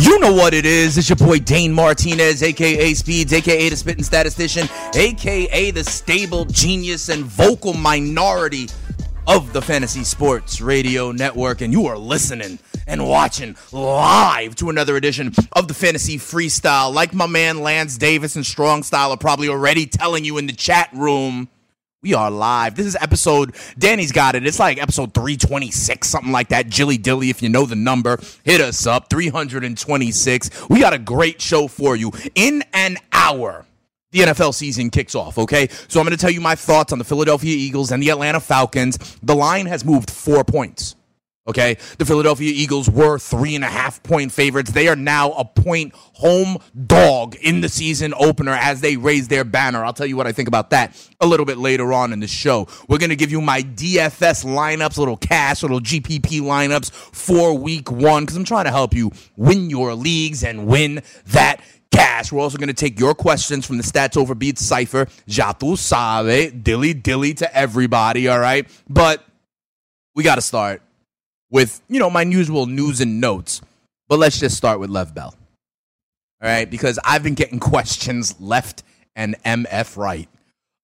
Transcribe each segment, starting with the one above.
You know what it is. It's your boy Dane Martinez, aka Speeds, aka the Spitting Statistician, aka the stable genius and vocal minority of the Fantasy Sports Radio Network. And you are listening and watching live to another edition of the Fantasy Freestyle. Like my man Lance Davis and Strong Style are probably already telling you in the chat room. We are live. This is episode, Danny's got it. It's like episode 326, something like that. Jilly Dilly, if you know the number, hit us up. 326. We got a great show for you. In an hour, the NFL season kicks off, okay? So I'm going to tell you my thoughts on the Philadelphia Eagles and the Atlanta Falcons. The line has moved four points. Okay, the Philadelphia Eagles were three and a half point favorites. They are now a point home dog in the season opener as they raise their banner. I'll tell you what I think about that a little bit later on in the show. We're going to give you my DFS lineups, little cash, little GPP lineups for week one because I'm trying to help you win your leagues and win that cash. We're also going to take your questions from the Stats Over Beats cipher. Jatu sabe, dilly dilly to everybody, all right? But we got to start with, you know, my usual news and notes. But let's just start with Lev Bell. All right, because I've been getting questions left and MF right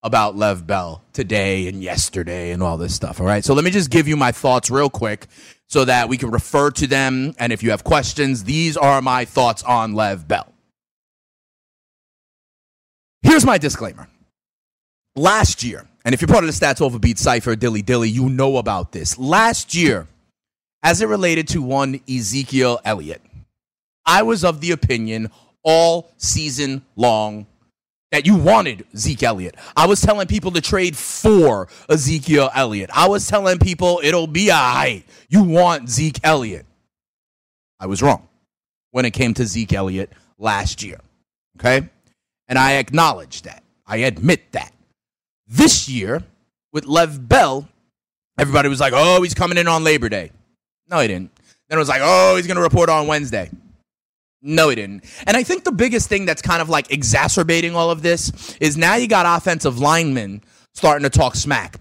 about Lev Bell today and yesterday and all this stuff. All right, so let me just give you my thoughts real quick so that we can refer to them. And if you have questions, these are my thoughts on Lev Bell. Here's my disclaimer. Last year, and if you're part of the Stats Over Beat Cypher, Dilly Dilly, you know about this. Last year, as it related to one Ezekiel Elliott, I was of the opinion all season long that you wanted Zeke Elliott. I was telling people to trade for Ezekiel Elliott. I was telling people it'll be a all right. You want Zeke Elliott. I was wrong when it came to Zeke Elliott last year. Okay? And I acknowledge that. I admit that. This year, with Lev Bell, everybody was like, oh, he's coming in on Labor Day. No, he didn't. Then it was like, oh, he's going to report on Wednesday. No, he didn't. And I think the biggest thing that's kind of like exacerbating all of this is now you got offensive linemen starting to talk smack.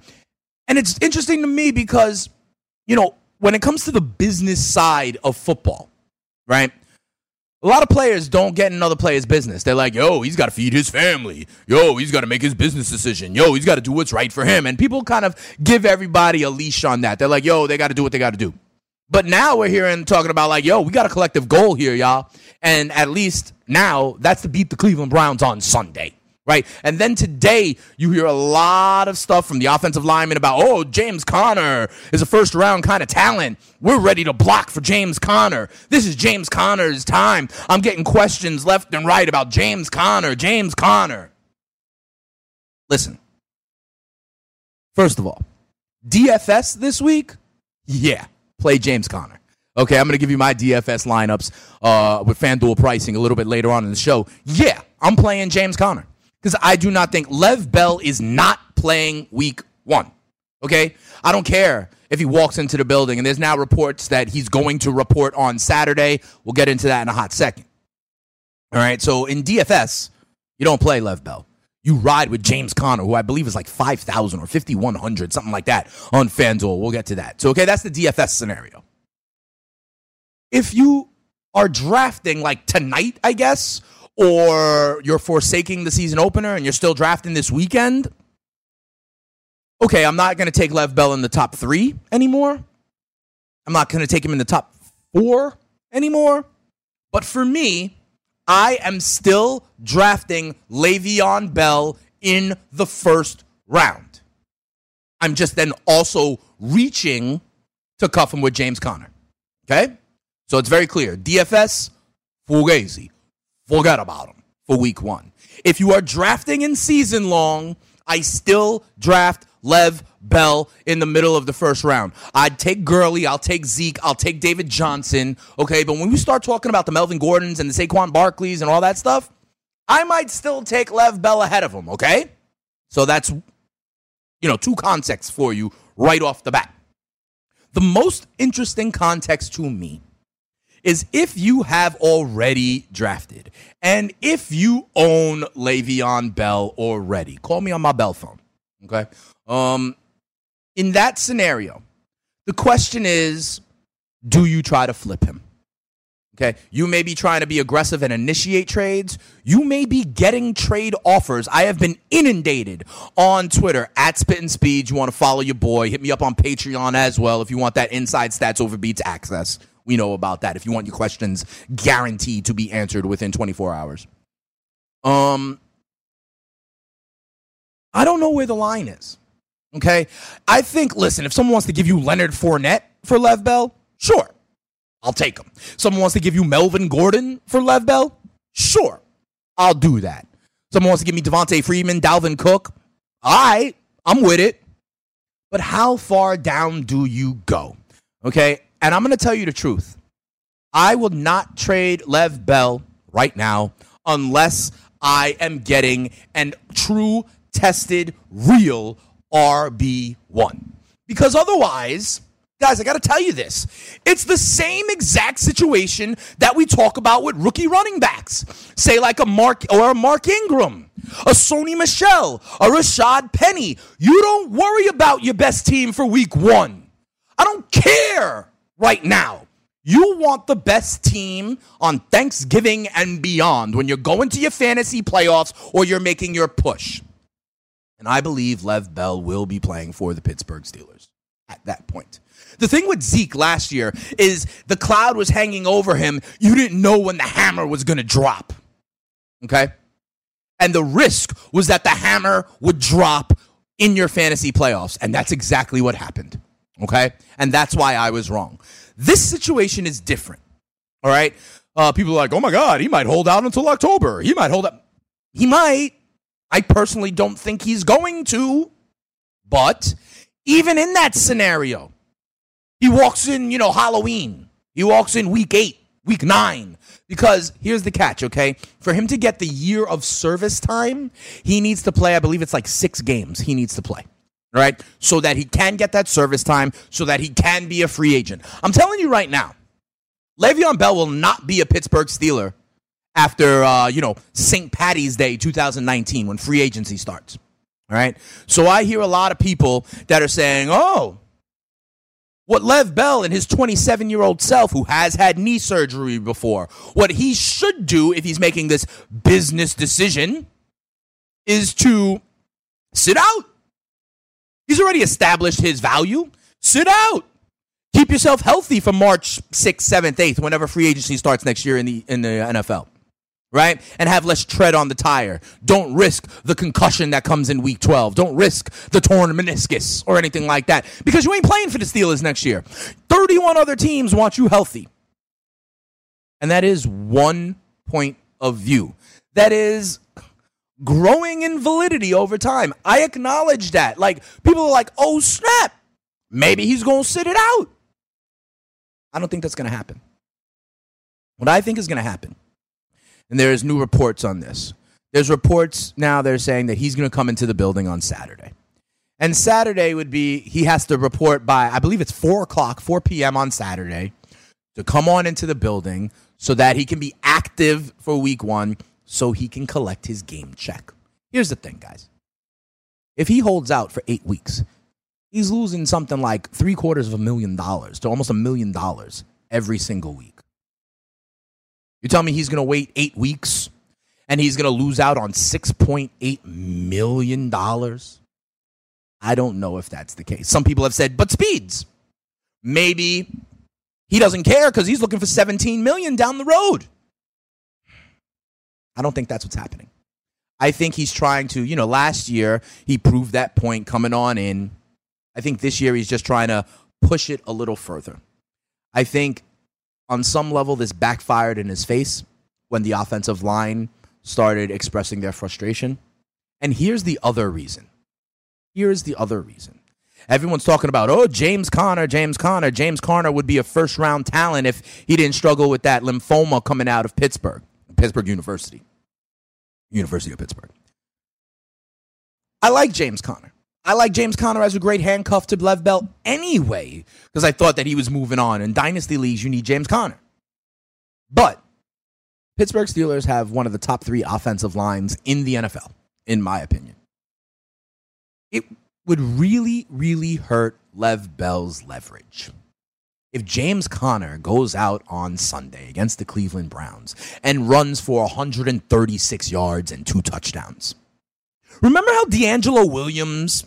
And it's interesting to me because, you know, when it comes to the business side of football, right? A lot of players don't get in other players' business. They're like, yo, he's got to feed his family. Yo, he's got to make his business decision. Yo, he's got to do what's right for him. And people kind of give everybody a leash on that. They're like, yo, they got to do what they got to do. But now we're hearing talking about like, yo, we got a collective goal here, y'all. And at least now that's to beat the Cleveland Browns on Sunday. Right. And then today you hear a lot of stuff from the offensive lineman about, oh, James Conner is a first round kind of talent. We're ready to block for James Conner. This is James Conner's time. I'm getting questions left and right about James Conner, James Conner. Listen. First of all, DFS this week? Yeah play James Conner. Okay, I'm going to give you my DFS lineups uh, with FanDuel pricing a little bit later on in the show. Yeah, I'm playing James Conner because I do not think Lev Bell is not playing week one. Okay, I don't care if he walks into the building, and there's now reports that he's going to report on Saturday. We'll get into that in a hot second. All right, so in DFS, you don't play Lev Bell you ride with James Conner, who I believe is like 5,000 or 5,100, something like that on FanDuel. We'll get to that. So, okay, that's the DFS scenario. If you are drafting like tonight, I guess, or you're forsaking the season opener and you're still drafting this weekend, okay, I'm not going to take Lev Bell in the top three anymore. I'm not going to take him in the top four anymore. But for me, I am still drafting Le'Veon Bell in the first round. I'm just then also reaching to cuff him with James Conner. Okay? So it's very clear. DFS, Fugazi. Forget about him for week one. If you are drafting in season long, I still draft Lev Bell in the middle of the first round. I'd take Gurley, I'll take Zeke, I'll take David Johnson. Okay, but when we start talking about the Melvin Gordons and the Saquon Barkleys and all that stuff, I might still take Lev Bell ahead of him, okay? So that's you know, two contexts for you right off the bat. The most interesting context to me is if you have already drafted and if you own Le'Veon Bell already. Call me on my Bell phone. Okay. Um, in that scenario, the question is, do you try to flip him? Okay. You may be trying to be aggressive and initiate trades. You may be getting trade offers. I have been inundated on Twitter at Spit and Speed. You want to follow your boy? Hit me up on Patreon as well if you want that inside stats over beats access. We know about that. If you want your questions guaranteed to be answered within 24 hours. Um, I don't know where the line is. Okay. I think, listen, if someone wants to give you Leonard Fournette for Lev Bell, sure. I'll take him. Someone wants to give you Melvin Gordon for Lev Bell? Sure. I'll do that. Someone wants to give me Devonta Freeman, Dalvin Cook? All right. I'm with it. But how far down do you go? Okay. And I'm going to tell you the truth. I will not trade Lev Bell right now unless I am getting an true, tested, real RB1. Because otherwise, guys, I got to tell you this. It's the same exact situation that we talk about with rookie running backs. Say like a Mark or a Mark Ingram, a Sony Michel, a Rashad Penny. You don't worry about your best team for week 1. I don't care right now. You want the best team on Thanksgiving and beyond when you're going to your fantasy playoffs or you're making your push. And I believe Lev Bell will be playing for the Pittsburgh Steelers at that point. The thing with Zeke last year is the cloud was hanging over him. You didn't know when the hammer was going to drop. Okay? And the risk was that the hammer would drop in your fantasy playoffs. And that's exactly what happened. Okay? And that's why I was wrong. This situation is different. All right? Uh, people are like, oh my God, he might hold out until October. He might hold up. He might. I personally don't think he's going to. But even in that scenario, he walks in, you know, Halloween. He walks in week eight, week nine. Because here's the catch, okay? For him to get the year of service time, he needs to play, I believe it's like six games he needs to play, right? So that he can get that service time, so that he can be a free agent. I'm telling you right now, Le'Veon Bell will not be a Pittsburgh Steeler after, uh, you know, St. Patty's Day 2019 when free agency starts, all right? So I hear a lot of people that are saying, oh, what Lev Bell and his 27 year old self, who has had knee surgery before, what he should do if he's making this business decision is to sit out. He's already established his value. Sit out. Keep yourself healthy for March 6th, 7th, 8th, whenever free agency starts next year in the, in the NFL right? And have less tread on the tire. Don't risk the concussion that comes in week 12. Don't risk the torn meniscus or anything like that because you ain't playing for the Steelers next year. 31 other teams want you healthy. And that is one point of view. That is growing in validity over time. I acknowledge that. Like, people are like, oh, snap. Maybe he's going to sit it out. I don't think that's going to happen. What I think is going to happen and there's new reports on this. There's reports now they're saying that he's going to come into the building on Saturday. And Saturday would be, he has to report by, I believe it's 4 o'clock, 4 p.m. on Saturday to come on into the building so that he can be active for week one so he can collect his game check. Here's the thing, guys. If he holds out for eight weeks, he's losing something like three quarters of a million dollars to almost a million dollars every single week. You tell me he's going to wait eight weeks and he's going to lose out on $6.8 million? I don't know if that's the case. Some people have said, but speeds. Maybe He doesn't care because he's looking for 17 million down the road. I don't think that's what's happening. I think he's trying to, you know, last year he proved that point coming on in. I think this year he's just trying to push it a little further. I think on some level this backfired in his face when the offensive line started expressing their frustration. And here's the other reason. Here's the other reason. Everyone's talking about, oh, James Conner, James Conner. James Conner would be a first round talent if he didn't struggle with that lymphoma coming out of Pittsburgh, Pittsburgh University, University of Pittsburgh. I like James Conner. I like James Conner as a great handcuff to Lev Bell anyway, because I thought that he was moving on. In dynasty leagues, you need James Conner. But Pittsburgh Steelers have one of the top three offensive lines in the NFL, in my opinion. It would really, really hurt Lev Bell's leverage. If James Conner goes out on Sunday against the Cleveland Browns and runs for 136 yards and two touchdowns. Remember how DeAngelo Williams,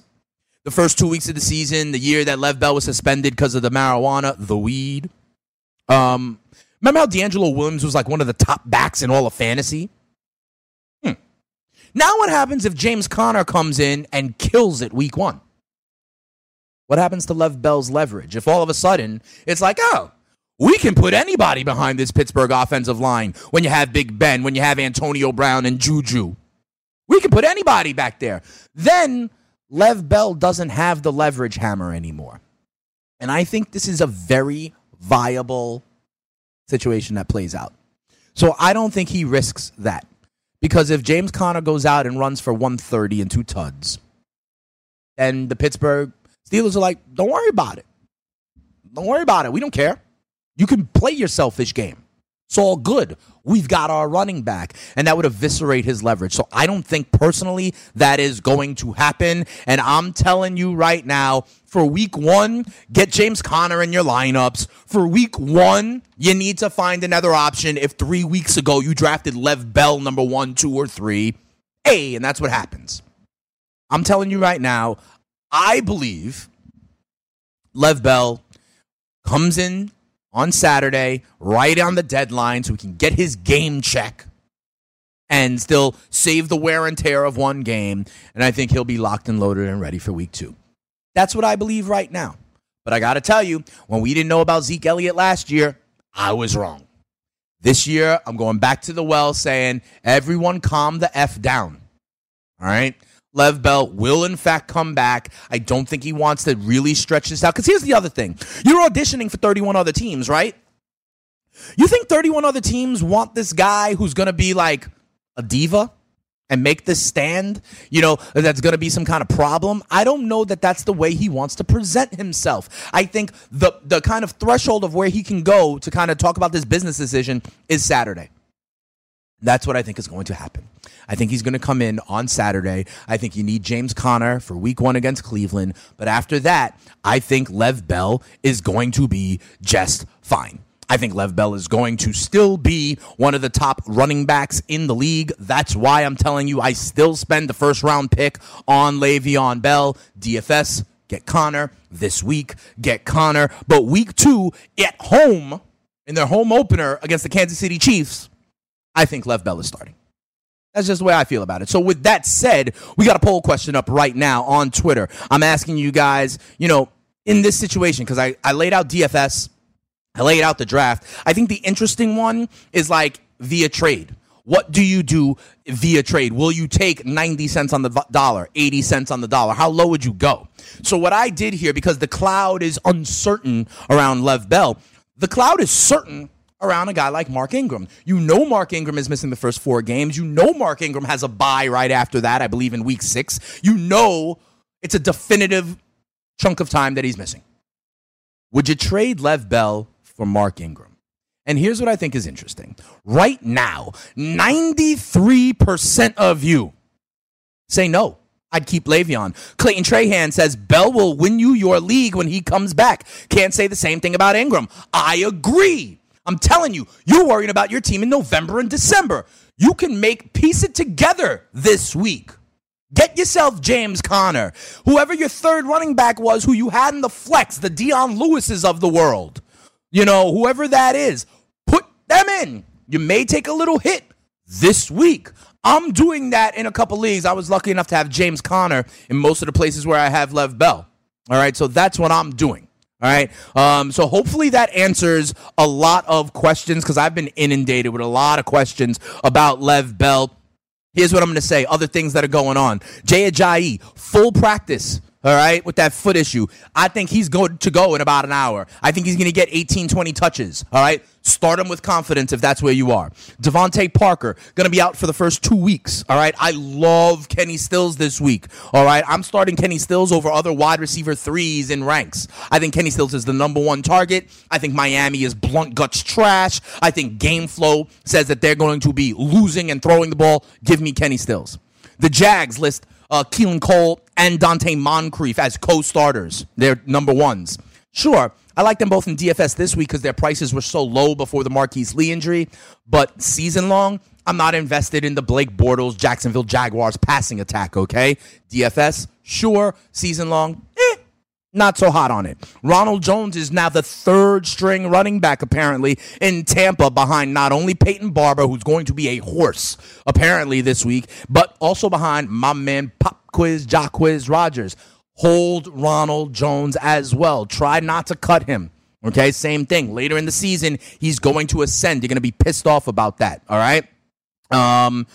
the first two weeks of the season, the year that Lev Bell was suspended because of the marijuana, the weed? Um, remember how DeAngelo Williams was like one of the top backs in all of fantasy? Now, what happens if James Conner comes in and kills it week one? What happens to Lev Bell's leverage? If all of a sudden it's like, oh, we can put anybody behind this Pittsburgh offensive line when you have Big Ben, when you have Antonio Brown and Juju. We can put anybody back there. Then Lev Bell doesn't have the leverage hammer anymore. And I think this is a very viable situation that plays out. So I don't think he risks that. Because if James Conner goes out and runs for 130 and two tuds, then the Pittsburgh Steelers are like, don't worry about it. Don't worry about it. We don't care. You can play your selfish game. It's all good. We've got our running back. And that would eviscerate his leverage. So I don't think personally that is going to happen. And I'm telling you right now, for week one, get James Conner in your lineups. For week one, you need to find another option. If three weeks ago you drafted Lev Bell number one, two, or three, A, and that's what happens. I'm telling you right now, I believe Lev Bell comes in on Saturday, right on the deadline, so he can get his game check and still save the wear and tear of one game. And I think he'll be locked and loaded and ready for week two. That's what I believe right now. But I got to tell you, when we didn't know about Zeke Elliott last year, I was wrong. This year, I'm going back to the well saying, everyone calm the F down. All right? Lev Bell will, in fact, come back. I don't think he wants to really stretch this out. Because here's the other thing you're auditioning for 31 other teams, right? You think 31 other teams want this guy who's going to be like a diva and make this stand? You know, that's going to be some kind of problem? I don't know that that's the way he wants to present himself. I think the, the kind of threshold of where he can go to kind of talk about this business decision is Saturday. That's what I think is going to happen. I think he's going to come in on Saturday. I think you need James Conner for week one against Cleveland. But after that, I think Lev Bell is going to be just fine. I think Lev Bell is going to still be one of the top running backs in the league. That's why I'm telling you I still spend the first round pick on Le'Veon Bell. DFS, get Conner. This week, get Conner. But week two, at home, in their home opener against the Kansas City Chiefs, I think Lev Bell is starting. That's just the way I feel about it. So, with that said, we got a poll question up right now on Twitter. I'm asking you guys, you know, in this situation, because I, I laid out DFS, I laid out the draft. I think the interesting one is like via trade. What do you do via trade? Will you take 90 cents on the dollar, 80 cents on the dollar? How low would you go? So, what I did here, because the cloud is uncertain around Lev Bell, the cloud is certain around a guy like Mark Ingram. You know Mark Ingram is missing the first four games. You know Mark Ingram has a bye right after that, I believe in week six. You know it's a definitive chunk of time that he's missing. Would you trade Lev Bell for Mark Ingram? And here's what I think is interesting. Right now, 93% of you say no. I'd keep Le'Veon. Clayton Trahan says Bell will win you your league when he comes back. Can't say the same thing about Ingram. I agree. I'm telling you, you're worrying about your team in November and December. You can make piece it together this week. Get yourself James Conner, whoever your third running back was, who you had in the flex, the Dion Lewises of the world. You know, whoever that is, put them in. You may take a little hit this week. I'm doing that in a couple leagues. I was lucky enough to have James Conner in most of the places where I have Lev Bell. All right, so that's what I'm doing. All right. Um, so hopefully that answers a lot of questions because I've been inundated with a lot of questions about Lev Bell. Here's what I'm going to say other things that are going on. Jay Ajayi, full practice all right, with that foot issue. I think he's going to go in about an hour. I think he's going to get 18, 20 touches. All right, start him with confidence if that's where you are. DeVante Parker going to be out for the first two weeks. All right, I love Kenny Stills this week. All right, I'm starting Kenny Stills over other wide receiver threes in ranks. I think Kenny Stills is the number one target. I think Miami is blunt guts trash. I think game flow says that they're going to be losing and throwing the ball. Give me Kenny Stills. The Jags list uh, Keelan Cole and Donte Moncrief as co-starters. They're number ones. Sure, I like them both in DFS this week because their prices were so low before the Marquise Lee injury. But season long, I'm not invested in the Blake Bortles Jacksonville Jaguars passing attack. Okay, DFS, sure. Season long, eh, not so hot on it. Ronald Jones is now the third string running back, apparently, in Tampa behind not only Peyton Barber, who's going to be a horse, apparently, this week, but also behind my man Pop Quiz, Jacquizz Rodgers. Hold Ronald Jones as well. Try not to cut him. Okay, same thing. Later in the season, he's going to ascend. You're going to be pissed off about that. All right. Um,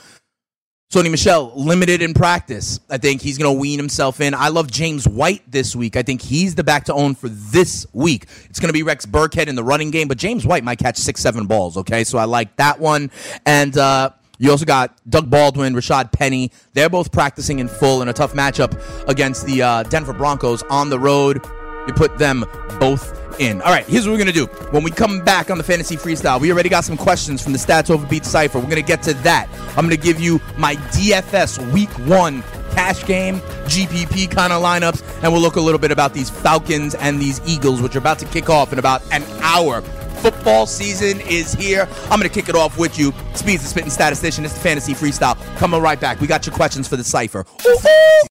Sony Michel, limited in practice. I think he's going to wean himself in. I love James White this week. I think he's the back to own for this week. It's going to be Rex Burkhead in the running game, but James White might catch six, seven balls. Okay, so I like that one. And uh, you also got Doug Baldwin, Rashad Penny. They're both practicing in full in a tough matchup against the uh, Denver Broncos on the road. You put them both in. All right, here's what we're gonna do. When we come back on the fantasy freestyle, we already got some questions from the Stats Over Beat Cipher. We're gonna get to that. I'm gonna give you my DFS Week One cash game, GPP kind of lineups, and we'll look a little bit about these Falcons and these Eagles, which are about to kick off in about an hour. Football season is here. I'm going to kick it off with you. Speeds the Spitting Statistician. It's the Fantasy Freestyle. Coming right back. We got your questions for the Cipher. Ooh-hoo!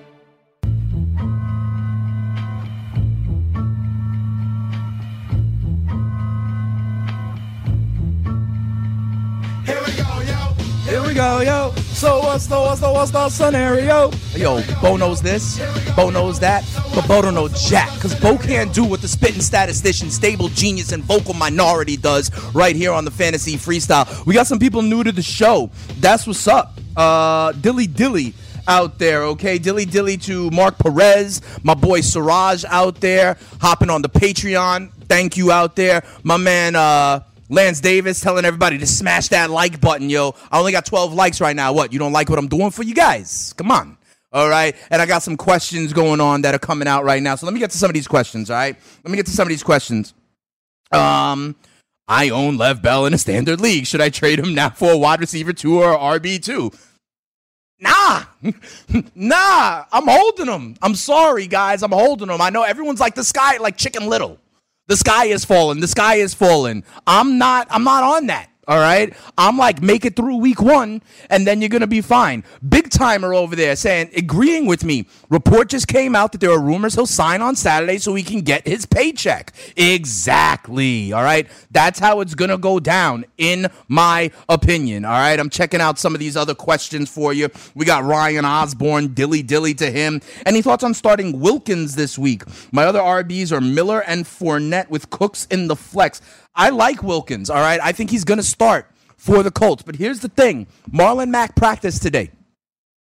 We go, yo. So what's the what's the what's the scenario? Yo, Bo knows this, Bo knows that, but Bo don't know jack, cause Bo can't do what the spitting statistician, stable genius, and vocal minority does right here on the fantasy freestyle. We got some people new to the show. That's what's up. Uh Dilly Dilly out there, okay? Dilly dilly to Mark Perez, my boy Siraj out there, hopping on the Patreon. Thank you out there. My man uh Lance Davis telling everybody to smash that like button, yo. I only got 12 likes right now. What? You don't like what I'm doing for you guys? Come on. All right. And I got some questions going on that are coming out right now. So let me get to some of these questions, all right? Let me get to some of these questions. Um, I own Lev Bell in a standard league. Should I trade him now for a wide receiver two or RB two? Nah, nah, I'm holding him. I'm sorry, guys. I'm holding him. I know everyone's like the sky, like Chicken Little. The sky is falling. The sky is falling. I'm not. I'm not on that. All right. I'm like, make it through week one, and then you're gonna be fine. Big timer over there saying, agreeing with me. Report just came out that there are rumors he'll sign on Saturday so he can get his paycheck. Exactly. All right. That's how it's gonna go down, in my opinion. All right. I'm checking out some of these other questions for you. We got Ryan Osborne, dilly dilly to him. Any thoughts on starting Wilkins this week? My other RBs are Miller and Fournette with Cooks in the flex. I like Wilkins, all right? I think he's going to start for the Colts. But here's the thing Marlon Mack practiced today.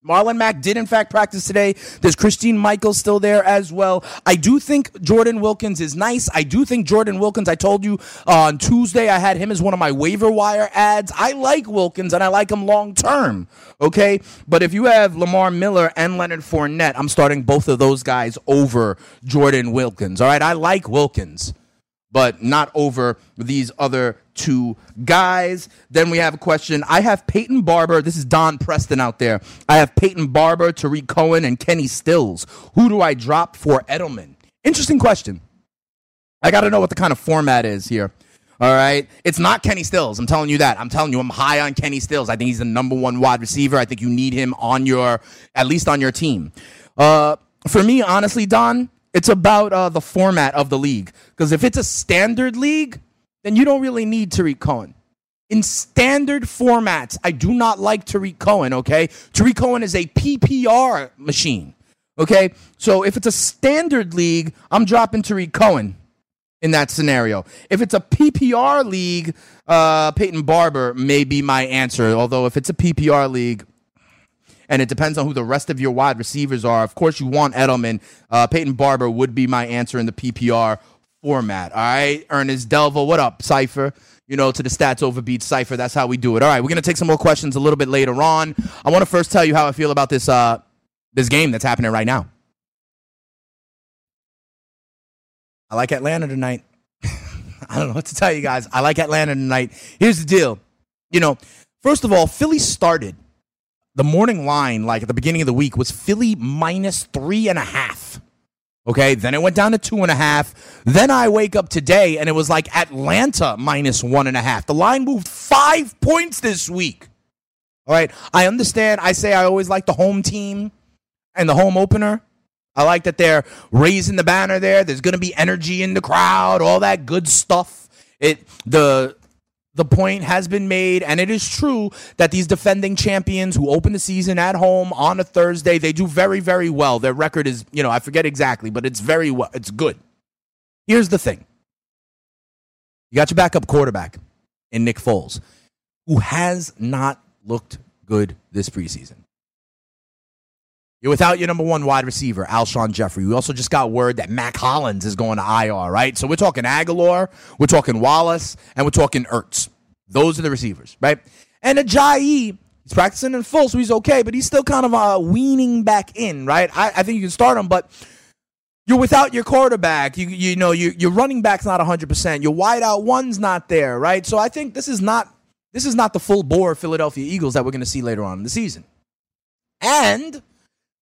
Marlon Mack did, in fact, practice today. There's Christine Michael still there as well. I do think Jordan Wilkins is nice. I do think Jordan Wilkins, I told you uh, on Tuesday, I had him as one of my waiver wire ads. I like Wilkins and I like him long term. Okay. But if you have Lamar Miller and Leonard Fournette, I'm starting both of those guys over Jordan Wilkins. All right. I like Wilkins. But not over these other two guys. Then we have a question. I have Peyton Barber. This is Don Preston out there. I have Peyton Barber, Tarik Cohen, and Kenny Stills. Who do I drop for Edelman? Interesting question. I got to know what the kind of format is here. All right. It's not Kenny Stills. I'm telling you that. I'm telling you, I'm high on Kenny Stills. I think he's the number one wide receiver. I think you need him on your, at least on your team. Uh, for me, honestly, Don, it's about uh, the format of the league. Because if it's a standard league, then you don't really need Tarik Cohen. In standard formats, I do not like Tarik Cohen, okay? Tarik Cohen is a PPR machine, okay? So if it's a standard league, I'm dropping Tarik Cohen in that scenario. If it's a PPR league, uh, Peyton Barber may be my answer. Although if it's a PPR league, and it depends on who the rest of your wide receivers are. Of course, you want Edelman. Uh, Peyton Barber would be my answer in the PPR format. All right, Ernest Delva, what up, Cipher? You know, to the stats over beat Cipher. That's how we do it. All right, we're gonna take some more questions a little bit later on. I want to first tell you how I feel about this uh, this game that's happening right now. I like Atlanta tonight. I don't know what to tell you guys. I like Atlanta tonight. Here's the deal. You know, first of all, Philly started the morning line, like at the beginning of the week, was Philly minus three and a half. Okay, then it went down to two and a half. Then I wake up today and it was like Atlanta minus one and a half. The line moved five points this week. All right, I understand. I say I always like the home team and the home opener. I like that they're raising the banner there. There's going to be energy in the crowd, all that good stuff. It the the point has been made, and it is true that these defending champions who open the season at home on a Thursday, they do very, very well. Their record is, you know, I forget exactly, but it's very well. It's good. Here's the thing you got your backup quarterback in Nick Foles, who has not looked good this preseason. You're without your number one wide receiver, Alshon Jeffery. We also just got word that Mack Hollins is going to IR, right? So we're talking Agholor, we're talking Wallace, and we're talking Ertz. Those are the receivers, right? And Ajayi, he's practicing in full, so he's okay, but he's still kind of uh, weaning back in, right? I, I think you can start him, but you're without your quarterback. You you know you, your running back's not 100. percent Your wideout one's not there, right? So I think this is not this is not the full bore Philadelphia Eagles that we're going to see later on in the season. And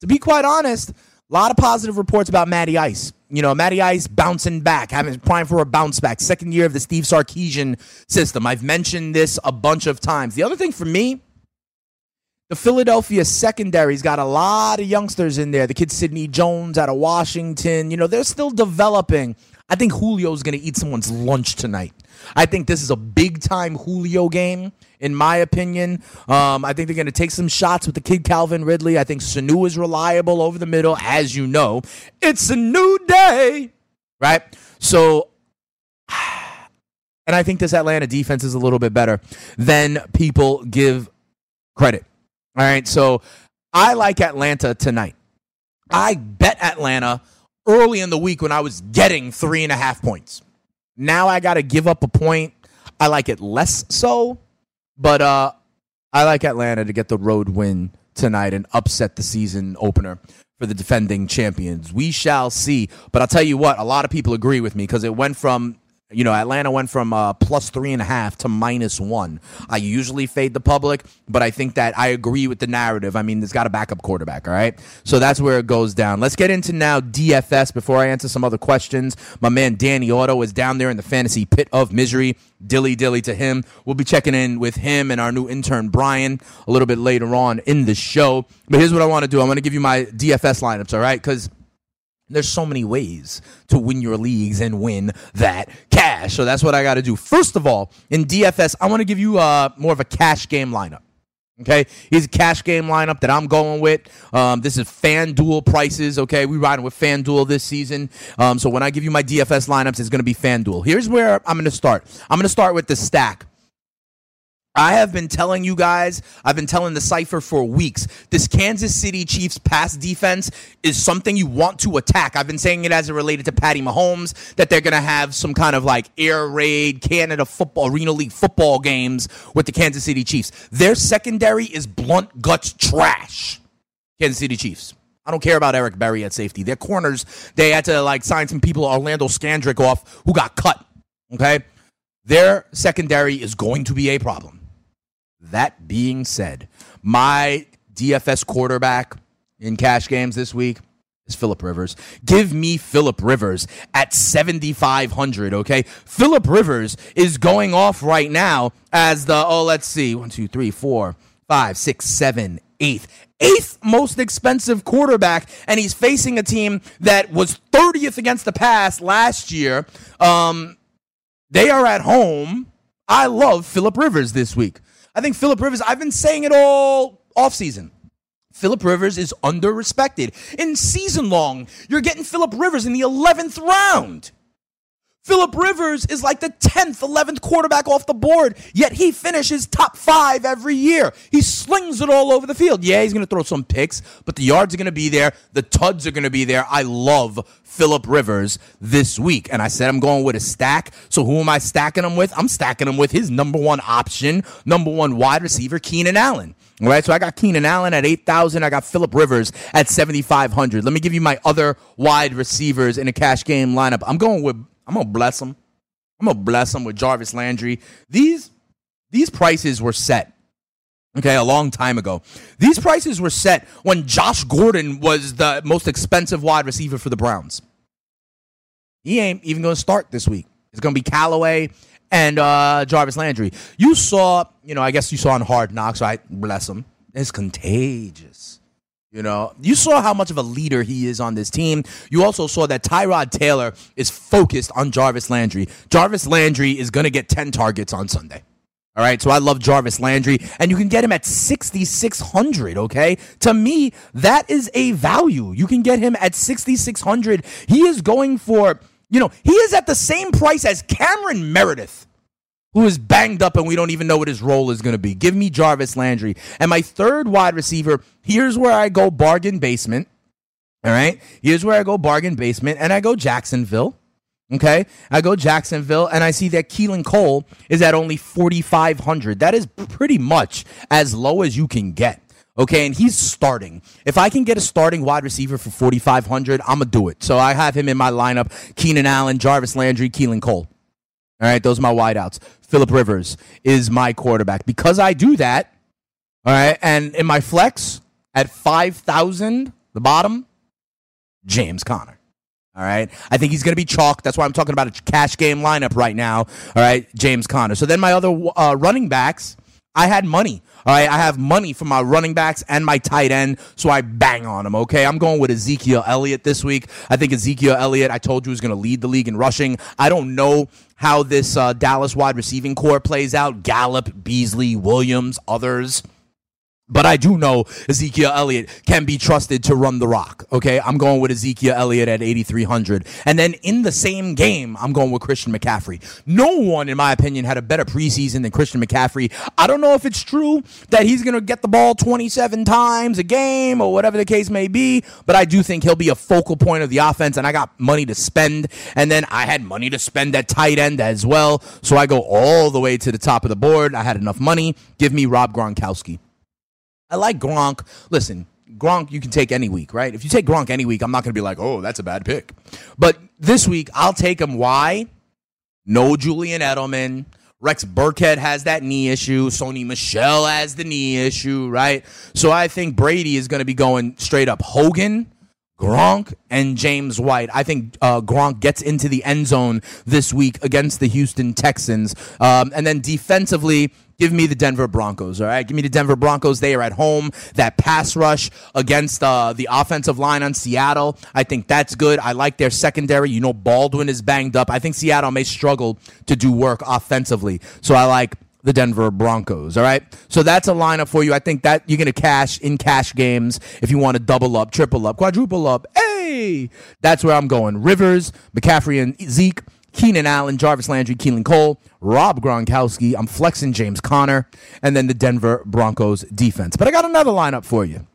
to be quite honest, a lot of positive reports about Matty Ice. You know, Matty Ice bouncing back, having prime for a bounce back. Second year of the Steve Sarkisian system. I've mentioned this a bunch of times. The other thing for me, the Philadelphia secondary's got a lot of youngsters in there. The kid Sidney Jones out of Washington. You know, they're still developing. I think Julio's going to eat someone's lunch tonight. I think this is a big time Julio game, in my opinion. Um, I think they're going to take some shots with the kid Calvin Ridley. I think Sanu is reliable over the middle, as you know. It's a new day, right? So, and I think this Atlanta defense is a little bit better than people give credit. All right, so I like Atlanta tonight. I bet Atlanta early in the week when I was getting three and a half points. Now I got to give up a point. I like it less so, but uh, I like Atlanta to get the road win tonight and upset the season opener for the defending champions. We shall see. But I'll tell you what, a lot of people agree with me because it went from you know, Atlanta went from uh, plus three and a half to minus one. I usually fade the public, but I think that I agree with the narrative. I mean, there's got a backup quarterback, all right? So that's where it goes down. Let's get into now DFS before I answer some other questions. My man Danny Otto is down there in the fantasy pit of misery. Dilly dilly to him. We'll be checking in with him and our new intern Brian a little bit later on in the show. But here's what I want to do I want to give you my DFS lineups, all right? Because there's so many ways to win your leagues and win that cash. So that's what I got to do. First of all, in DFS, I want to give you uh, more of a cash game lineup. Okay, here's a cash game lineup that I'm going with. Um, this is FanDuel prices. Okay, we riding with FanDuel this season. Um, so when I give you my DFS lineups, it's going to be FanDuel. Here's where I'm going to start. I'm going to start with the stack. I have been telling you guys, I've been telling the Cypher for weeks, this Kansas City Chiefs pass defense is something you want to attack. I've been saying it as it related to Patty Mahomes, that they're going to have some kind of like air raid, Canada football, Arena League football games with the Kansas City Chiefs. Their secondary is blunt guts trash. Kansas City Chiefs. I don't care about Eric Berry at safety. Their corners, they had to like sign some people, Orlando Scandrick off, who got cut Okay? Their secondary is going to be a problem. That being said, my DFS quarterback in cash games this week is Philip Rivers. Give me Philip Rivers at 7,500, okay? Philip Rivers is going off right now as the, oh, let's see, one, two, three, four, five, six, seven, eighth. Eighth most expensive quarterback, and he's facing a team that was 30th against the pass last year. Um, they are at home. I love Philip Rivers this week. I think Philip Rivers, I've been saying it all offseason. Philip Rivers is under respected. In season long, you're getting Philip Rivers in the 11th round. Philip Rivers is like the 10th, 11th quarterback off the board, yet he finishes top five every year. He slings it all over the field. Yeah, he's going to throw some picks, but the yards are going to be there. The tuds are going to be there. I love Philip Rivers this week. And I said I'm going with a stack. So who am I stacking him with? I'm stacking him with his number one option, number one wide receiver, Keenan Allen. All right, so I got Keenan Allen at 8,000. I got Philip Rivers at 7,500. Let me give you my other wide receivers in a cash game lineup. I'm going with I'm gonna bless them. I'm gonna bless them with Jarvis Landry. These these prices were set. Okay, a long time ago. These prices were set when Josh Gordon was the most expensive wide receiver for the Browns. He ain't even to start this week. It's to be Callaway and uh, Jarvis Landry. You saw, you know, I guess you saw on Hard Knocks, right? Bless him. It's contagious. You know, you saw how much of a leader he is on this team. You also saw that Tyrod Taylor is focused on Jarvis Landry. Jarvis Landry is going to get 10 targets on Sunday. All right, so I love Jarvis Landry, and you can get him at 6,600, okay? To me, that is a value. You can get him at 6,600. He is going for, you know, he is at the same price as Cameron Meredith who is banged up and we don't even know what his role is going to be. Give me Jarvis Landry. And my third wide receiver, here's where I go bargain basement. All right. Here's where I go bargain basement and I go Jacksonville. Okay. I go Jacksonville and I see that Keelan Cole is at only 4,500. That is pretty much as low as you can get. Okay, and he's starting. If I can get a starting wide receiver for 4,500, I'm going to do it. So I have him in my lineup Keenan Allen, Jarvis Landry, Keelan Cole. All right, those are my wideouts. Philip Rivers is my quarterback. Because I do that, all right, and in my flex at 5,000, the bottom, James Conner. All right. I think he's going to be chalk. That's why I'm talking about a cash game lineup right now. All right. James Conner. So then my other uh, running backs, I had money. All right, I have money for my running backs and my tight end, so I bang on them. Okay, I'm going with Ezekiel Elliott this week. I think Ezekiel Elliott, I told you, is going to lead the league in rushing. I don't know how this uh, Dallas wide receiving corps plays out. Gallup, Beasley, Williams, others. But I do know Ezekiel Elliott can be trusted to run the rock. Okay. I'm going with Ezekiel Elliott at 8,300. And then in the same game, I'm going with Christian McCaffrey. No one, in my opinion, had a better preseason than Christian McCaffrey. I don't know if it's true that he's going to get the ball 27 times a game or whatever the case may be, but I do think he'll be a focal point of the offense. And I got money to spend. And then I had money to spend at tight end as well. So I go all the way to the top of the board. I had enough money. Give me Rob Gronkowski. I like Gronk. Listen, Gronk you can take any week, right? If you take Gronk any week, I'm not going to be like, oh, that's a bad pick. But this week, I'll take him. Why? No Julian Edelman. Rex Burkhead has that knee issue. Sony Michel has the knee issue, right? So I think Brady is going to be going straight up Hogan, Gronk, and James White. I think uh, Gronk gets into the end zone this week against the Houston Texans. Um, and then defensively, Give me the Denver Broncos, all right? Give me the Denver Broncos. They are at home. That pass rush against uh, the offensive line on Seattle, I think that's good. I like their secondary. You know, Baldwin is banged up. I think Seattle may struggle to do work offensively. So I like the Denver Broncos. All right. So that's a lineup for you. I think that you're going to cash in cash games if you want to double up, triple up, quadruple up. Hey, that's where I'm going. Rivers, McCaffrey, and Zeke. Keenan Allen, Jarvis Landry, Keelan Cole, Rob Gronkowski. I'm flexing James Conner, and then the Denver Broncos defense. But I got another lineup for you.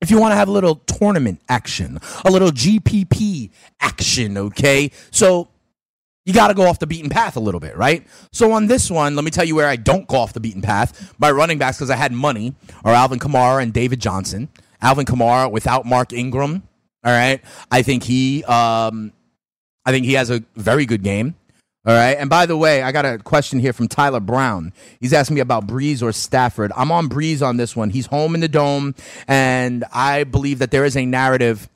If you want to have a little tournament action, a little GPP action, okay? So you got to go off the beaten path a little bit, right? So on this one, let me tell you where I don't go off the beaten path. My running backs, because I had money, are Alvin Kamara and David Johnson. Alvin Kamara without Mark Ingram. All right. I think he um, I think he has a very good game. All right. And by the way, I got a question here from Tyler Brown. He's asking me about Brees or Stafford. I'm on Brees on this one. He's home in the dome, and I believe that there is a narrative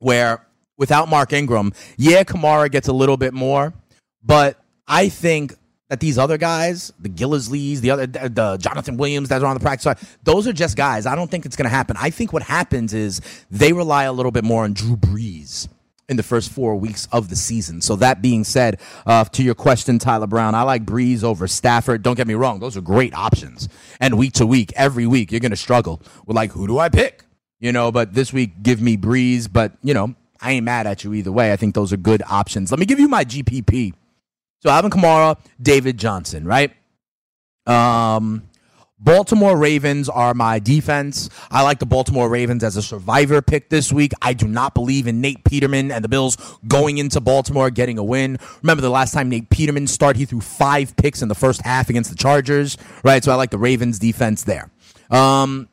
where without Mark Ingram, yeah, Kamara gets a little bit more, but I think that these other guys, the Gillislees, the other, the Jonathan Williams that are on the practice side, those are just guys. I don't think it's going to happen. I think what happens is they rely a little bit more on Drew Brees in the first four weeks of the season. So that being said, uh, to your question, Tyler Brown, I like Brees over Stafford. Don't get me wrong; those are great options. And week to week, every week, you're going to struggle with like, who do I pick? You know, but this week, give me Brees. But you know, I ain't mad at you either way. I think those are good options. Let me give you my GPP. So Alvin Kamara, David Johnson, right? Um, Baltimore Ravens are my defense. I like the Baltimore Ravens as a survivor pick this week. I do not believe in Nate Peterman and the Bills going into Baltimore getting a win. Remember the last time Nate Peterman started, he threw five picks in the first half against the Chargers, right? So I like the Ravens defense there. Um,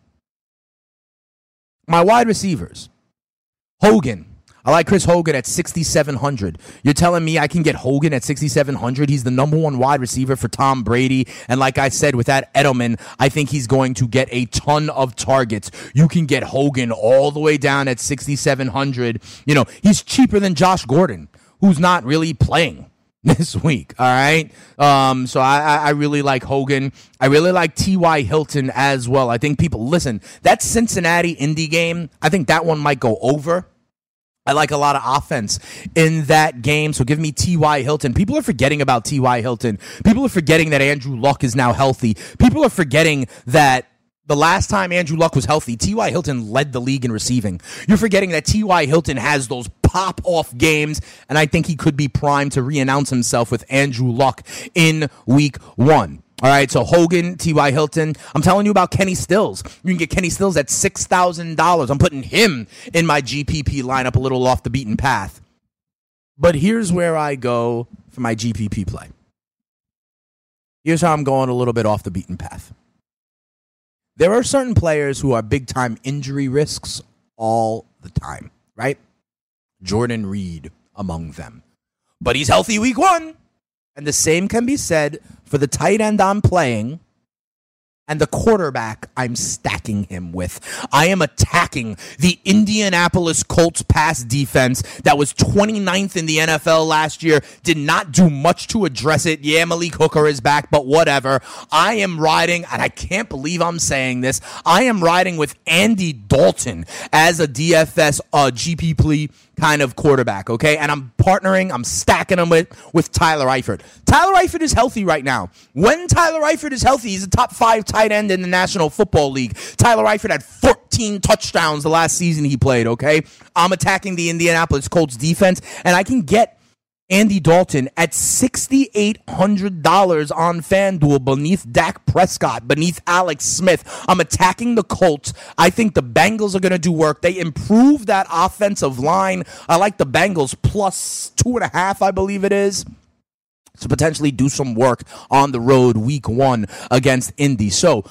my wide receivers, Hogan, I like Chris Hogan at 6,700. You're telling me I can get Hogan at 6,700? He's the number one wide receiver for Tom Brady. And like I said, with that Edelman, I think he's going to get a ton of targets. You can get Hogan all the way down at 6,700. You know, he's cheaper than Josh Gordon, who's not really playing this week. All right. Um, so I, I really like Hogan. I really like T.Y. Hilton as well. I think people listen, that Cincinnati Indy game, I think that one might go over. I like a lot of offense in that game. So give me T.Y. Hilton. People are forgetting about T.Y. Hilton. People are forgetting that Andrew Luck is now healthy. People are forgetting that the last time Andrew Luck was healthy, T.Y. Hilton led the league in receiving. You're forgetting that T.Y. Hilton has those pop off games, and I think he could be primed to re announce himself with Andrew Luck in week one. All right, so Hogan, T.Y. Hilton. I'm telling you about Kenny Stills. You can get Kenny Stills at $6,000. I'm putting him in my GPP lineup a little off the beaten path. But here's where I go for my GPP play. Here's how I'm going a little bit off the beaten path. There are certain players who are big time injury risks all the time, right? Jordan Reed among them. But he's healthy week one. And the same can be said for the tight end I'm playing and the quarterback I'm stacking him with. I am attacking the Indianapolis Colts pass defense that was 29th in the NFL last year, did not do much to address it. Yeah, Malik Hooker is back, but whatever. I am riding, and I can't believe I'm saying this, I am riding with Andy Dalton as a DFS uh, GPP kind of quarterback, okay? And I'm partnering, I'm stacking him with, with Tyler Eifert. Tyler Eifert is healthy right now. When Tyler Eifert is healthy, he's a top five tight end in the National Football League. Tyler Eifert had 14 touchdowns the last season he played, okay? I'm attacking the Indianapolis Colts defense, and I can get Andy Dalton at $6,800 on FanDuel beneath Dak Prescott, beneath Alex Smith. I'm attacking the Colts. I think the Bengals are going to do work. They improve that offensive line. I like the Bengals plus two and a half, I believe it is to potentially do some work on the road week one against Indy. So,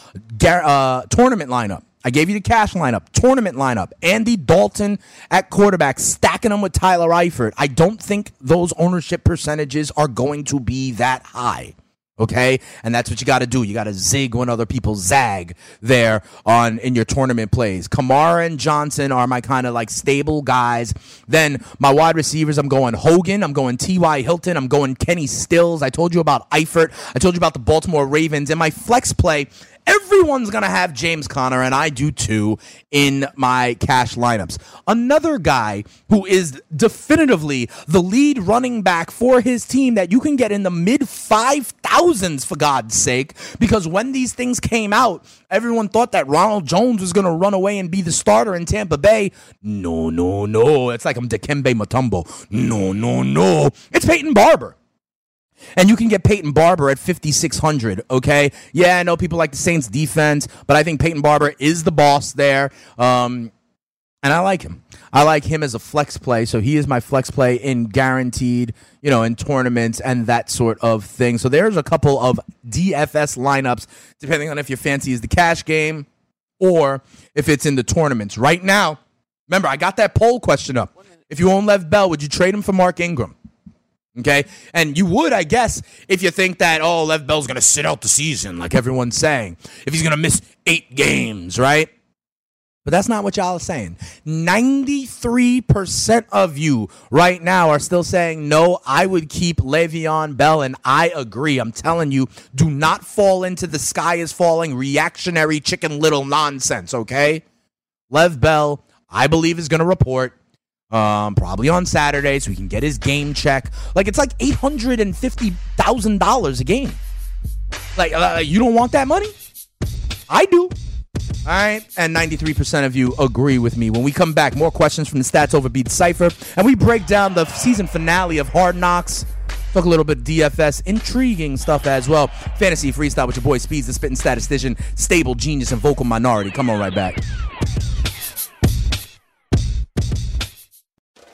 uh, tournament lineup. I gave you the cash lineup, tournament lineup, Andy Dalton at quarterback, stacking them with Tyler Eifert. I don't think those ownership percentages are going to be that high. Okay, and that's what you got to do. You got to zig when other people zag there on in your tournament plays. Kamara and Johnson are my kind of like stable guys. Then my wide receivers, I'm going Hogan, I'm going T.Y. Hilton, I'm going Kenny Stills. I told you about Eifert. I told you about the Baltimore Ravens. And my flex play, Everyone's going to have James Conner, and I do too, in my cash lineups. Another guy who is definitively the lead running back for his team that you can get in the mid 5,000s, for God's sake, because when these things came out, everyone thought that Ronald Jones was going to run away and be the starter in Tampa Bay. No, no, no. It's like I'm Dikembe Mutombo. No, no, no. It's Peyton Barber. And you can get Peyton Barber at 5,600, okay? Yeah, I know people like the Saints defense, but I think Peyton Barber is the boss there. Um, and I like him. I like him as a flex play. So he is my flex play in guaranteed, you know, in tournaments and that sort of thing. So there's a couple of DFS lineups, depending on if your fancy is the cash game or if it's in the tournaments. Right now, remember, I got that poll question up. If you own Lev Bell, would you trade him for Mark Ingram? Okay. And you would, I guess, if you think that, oh, Lev Bell's going to sit out the season, like everyone's saying, if he's going to miss eight games, right? But that's not what y'all are saying. 93% of you right now are still saying, no, I would keep Le'Veon Bell. And I agree. I'm telling you, do not fall into the sky is falling reactionary chicken little nonsense, okay? Lev Bell, I believe, is going to report um, probably on Saturday so he can get his game check. Like, it's like $850,000 a game. Like, uh, you don't want that money? I do. All right, and 93% of you agree with me. When we come back, more questions from the Stats Over Overbeat Cypher, and we break down the season finale of Hard Knocks. Talk a little bit DFS, intriguing stuff as well. Fantasy freestyle with your boy Speeds, the spitting statistician, stable genius, and vocal minority. Come on right back.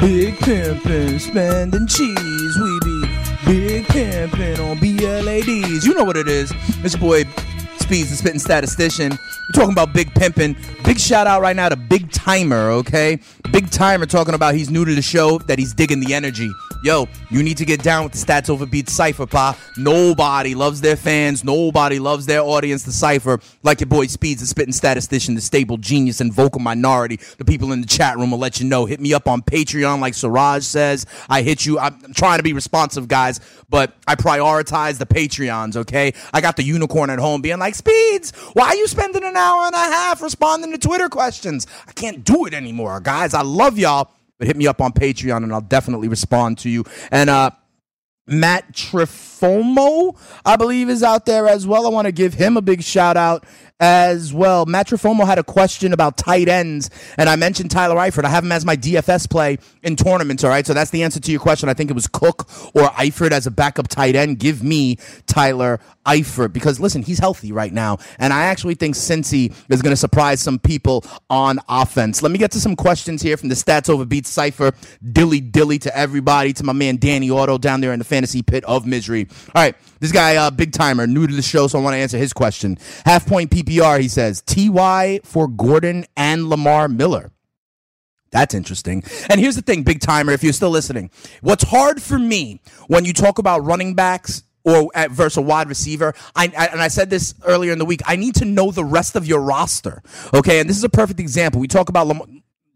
Big pimpin', spending cheese. We be big pimpin' on BLADs. You know what it is. It's your boy Speeds, the spitting statistician. We're talking about big pimpin'. Big shout out right now to Big Timer, okay? Big Timer talking about he's new to the show, that he's digging the energy. Yo, you need to get down with the Stats Overbeat Cypher, pa. Nobody loves their fans. Nobody loves their audience, the Cypher, like your boy Speeds, the spitting statistician, the stable genius and vocal minority. The people in the chat room will let you know. Hit me up on Patreon, like Siraj says. I hit you. I'm I'm trying to be responsive, guys, but I prioritize the Patreons, okay? I got the unicorn at home being like, Speeds, why are you spending an hour and a half responding to Twitter questions? I can't do it anymore, guys. I love y'all. But hit me up on Patreon and I'll definitely respond to you. And uh Matt Trifomo, I believe, is out there as well. I want to give him a big shout out as well. Matt had a question about tight ends, and I mentioned Tyler Eifert. I have him as my DFS play in tournaments, all right? So that's the answer to your question. I think it was Cook or Eifert as a backup tight end. Give me Tyler Eifert because, listen, he's healthy right now, and I actually think Cincy is going to surprise some people on offense. Let me get to some questions here from the Stats Over Overbeat Cypher. Dilly dilly to everybody, to my man Danny Otto down there in the fantasy pit of misery. All right, this guy, uh, big timer, new to the show, so I want to answer his question. Half point PPR, he says, TY for Gordon and Lamar Miller. That's interesting. And here's the thing, big timer, if you're still listening. What's hard for me when you talk about running backs or at versus a wide receiver, I, I, and I said this earlier in the week, I need to know the rest of your roster. Okay, and this is a perfect example. We talk about Lamar.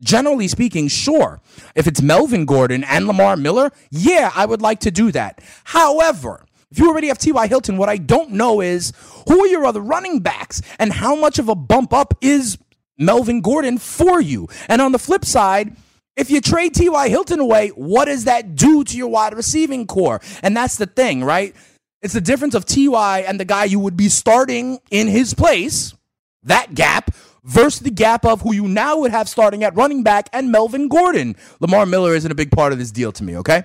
Generally speaking, sure. If it's Melvin Gordon and Lamar Miller, yeah, I would like to do that. However, if you already have T.Y. Hilton, what I don't know is who are your other running backs and how much of a bump up is Melvin Gordon for you? And on the flip side, if you trade T.Y. Hilton away, what does that do to your wide receiving corps? And that's the thing, right? It's the difference of T.Y. and the guy you would be starting in his place, that gap, versus the gap of who you now would have starting at running back and Melvin Gordon. Lamar Miller isn't a big part of this deal to me, okay?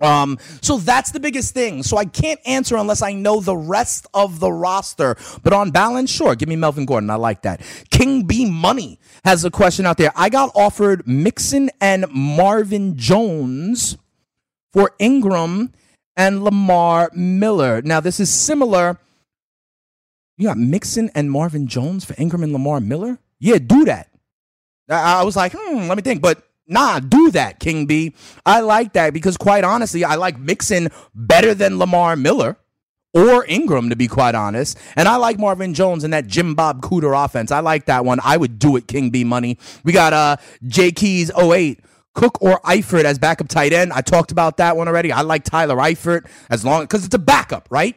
Um, so that's the biggest thing. So I can't answer unless I know the rest of the roster. But on balance, sure, give me Melvin Gordon. I like that. King B Money has a question out there. I got offered Mixon and Marvin Jones for Ingram and Lamar Miller. Now, this is similar. You got Mixon and Marvin Jones for Ingram and Lamar Miller? Yeah, do that. I I was like, hmm, let me think. But nah, do that, King B. I like that because, quite honestly, I like Mixon better than Lamar Miller or Ingram, to be quite honest. And I like Marvin Jones in that Jim Bob Cooter offense. I like that one. I would do it, King B money. We got uh J Keys 08. Cook or Eifert as backup tight end. I talked about that one already. I like Tyler Eifert as long because it's a backup, right?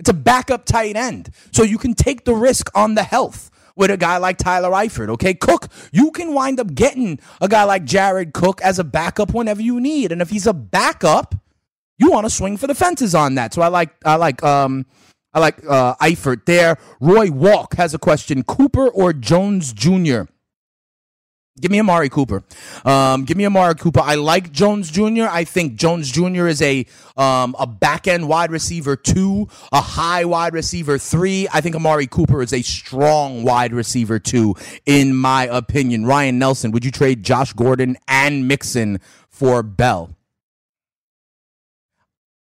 It's a backup tight end. So you can take the risk on the health with a guy like Tyler Eifert, okay? Cook, you can wind up getting a guy like Jared Cook as a backup whenever you need. And if he's a backup, you want to swing for the fences on that. So I like I like um I like uh Eifert there. Roy Walk has a question: Cooper or Jones Jr. Give me Amari Cooper. Um, give me Amari Cooper. I like Jones Jr. I think Jones Jr. is a um, a back end wide receiver two, a high wide receiver three. I think Amari Cooper is a strong wide receiver two, in my opinion. Ryan Nelson, would you trade Josh Gordon and Mixon for Bell?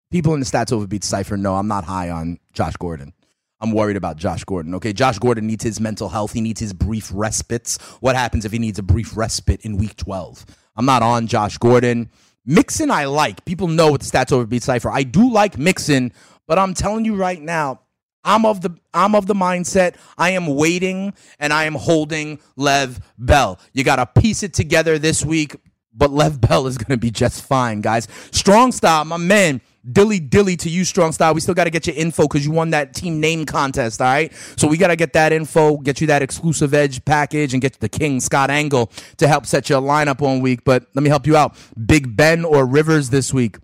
People in the stats overbeat cipher No, I'm not high on Josh Gordon. I'm worried about Josh Gordon. Okay, Josh Gordon needs his mental health. He needs his brief respites. What happens if he needs a brief respite in week 12? I'm not on Josh Gordon. Mixon, I like. People know what the stats overbeat cipher. I do like Mixon, but I'm telling you right now, I'm of the I'm of the mindset I am waiting and I am holding Lev Bell. You got to piece it together this week, but Lev Bell is going to be just fine, guys. Strong style, my man dilly dilly to you, strong style. We still got to get your info because you won that team name contest. All right. So we got to get that info, get you that exclusive edge package, and get the King Scott Angle to help set your lineup one week. But let me help you out. Big Ben or Rivers this week.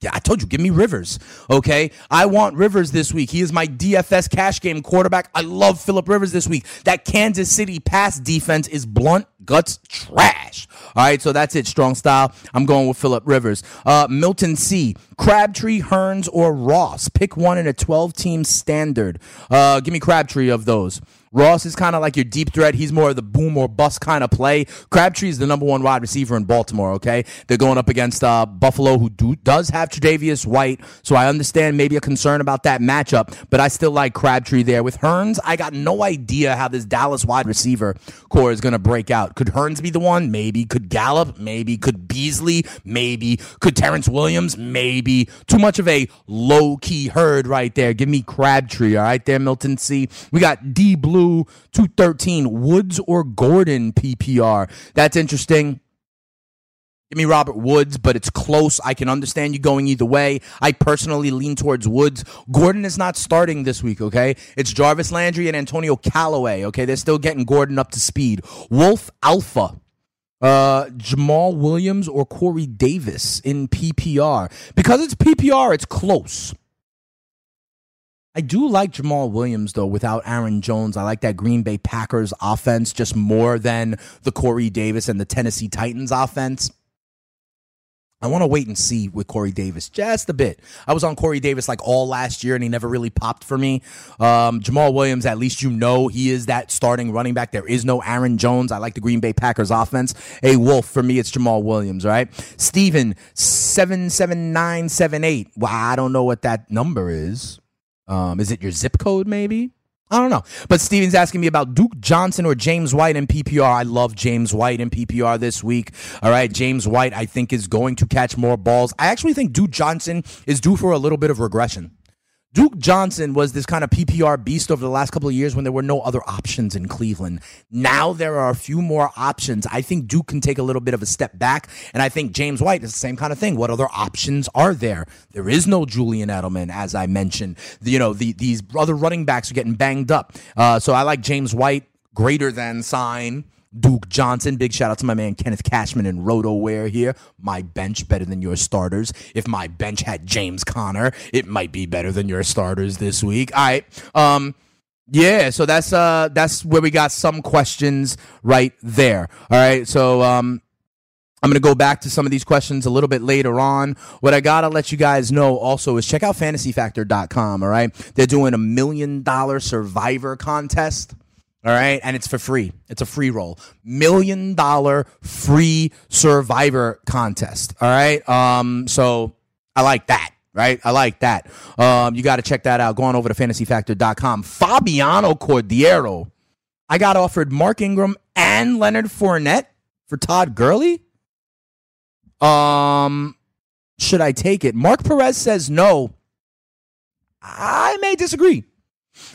Yeah, I told you, give me Rivers. Okay. I want Rivers this week. He is my DFS cash game quarterback. I love Philip Rivers this week. That Kansas City pass defense is blunt guts trash. All right. So that's it. Strong style. I'm going with Philip Rivers. Uh, Milton C. Crabtree, Hurns, or Ross. Pick one in a 12 team standard. Uh, give me Crabtree of those. Ross is kind of like your deep threat. He's more of the boom or bust kind of play. Crabtree is the number one wide receiver in Baltimore, okay? They're going up against uh, Buffalo, who do, does have Tre'Davious White, so I understand maybe a concern about that matchup, but I still like Crabtree there. With Hurns, I got no idea how this Dallas wide receiver corps is going to break out. Could Hurns be the one? Maybe. Could Gallup? Maybe. Could Beasley? Maybe. Could Terrence Williams? Maybe. Too much of a low key herd right there. Give me Crabtree, all right, there, Milton C. We got D Blue. 213 Woods or Gordon PPR. That's interesting. Give me Robert Woods, but it's close. I can understand you going either way. I personally lean towards Woods. Gordon is not starting this week, okay? It's Jarvis Landry and Antonio Callaway, okay? They're still getting Gordon up to speed. Wolf Alpha. Uh, Jamaal Williams or Corey Davis in PPR. Because it's PPR, it's close. I do like Jamaal Williams though without Aaron Jones. I like that Green Bay Packers offense just more than the Corey Davis and the Tennessee Titans offense. I want to wait and see with Corey Davis just a bit. I was on Corey Davis like all last year and he never really popped for me. Um, Jamaal Williams, at least you know he is that starting running back. There is no Aaron Jones. I like the Green Bay Packers offense. A Wolf, for me, it's Jamaal Williams, right? Steven, 77978. Well, I don't know what that number is. Um, is it your zip code, maybe? I don't know. But Steven's asking me about Duke Johnson or James White in PPR. I love James White in PPR this week. All right. James White, I think, is going to catch more balls. I actually think Duke Johnson is due for a little bit of regression. Duke Johnson was this kind of PPR beast over the last couple of years when there were no other options in Cleveland. Now there are a few more options. I think Duke can take a little bit of a step back, and I think James White is the same kind of thing. What other options are there? There is no Julian Edelman, as I mentioned. You know, the, these other running backs are getting banged up. Uh, so I like James White greater than sign. Duke Johnson. Big shout out to my man Kenneth Cashman and RotoWire here. My bench better than your starters. If my bench had James Conner, it might be better than your starters this week. All right. Um, yeah, so that's uh that's where we got some questions right there. All right. So um I'm going to go back to some of these questions a little bit later on. What I got to let you guys know also is check out fantasyfactor.com, all right? They're doing a million dollar survivor contest. All right. And it's for free. It's a free roll. Million dollar free survivor contest. All right. Um, so I like that. Right. I like that. Um, you got to check that out. Go on over to fantasyfactor.com. Fabiano Cordiero. I got offered Mark Ingram and Leonard Fournette for Todd Gurley. Um, should I take it? Mark Perez says no. I may disagree.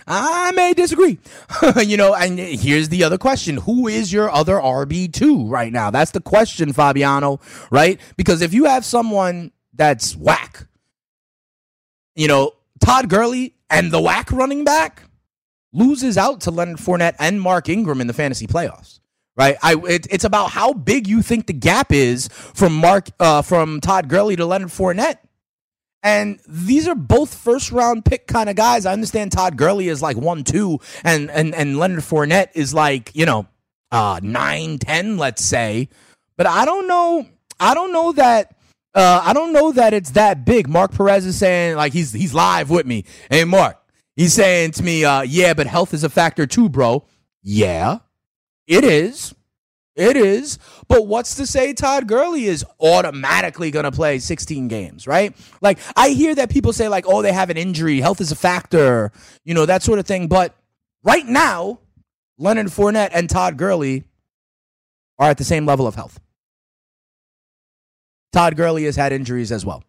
I may disagree. you know, and here's the other question Who is your other RB2 right now? That's the question, Fabiano, right? Because if you have someone that's whack, you know, Todd Gurley and the whack running back loses out to Leonard Fournette and Mark Ingram in the fantasy playoffs. Right, I it, it's about how big you think the gap is from Mark uh, from Todd Gurley to Leonard Fournette. And these are both first round pick kind of guys. I understand Todd Gurley is like one, two, and and and Leonard Fournette is like, you know, uh nine, ten, let's say. But I don't know. I don't know that uh I don't know that it's that big. Mark Perez is saying like he's he's live with me. Hey Mark, he's saying to me, uh, yeah, but health is a factor too, bro. Yeah, it is. It is. But what's to say Todd Gurley is automatically going to play 16 games, right? Like, I hear that people say, like, oh, they have an injury, health is a factor, you know, that sort of thing. But right now, Leonard Fournette and Todd Gurley are at the same level of health. Todd Gurley has had injuries as well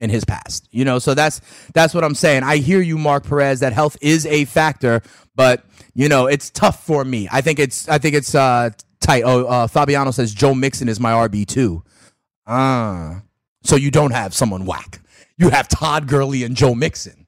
in his past. You know, so that's that's what I'm saying. I hear you, Mark Perez, that health is a factor, but you know, it's tough for me. I think it's I think it's uh tight. Oh, uh, Fabiano says Joe Mixon is my RB two. Ah, so you don't have someone whack. You have Todd Gurley and Joe Mixon.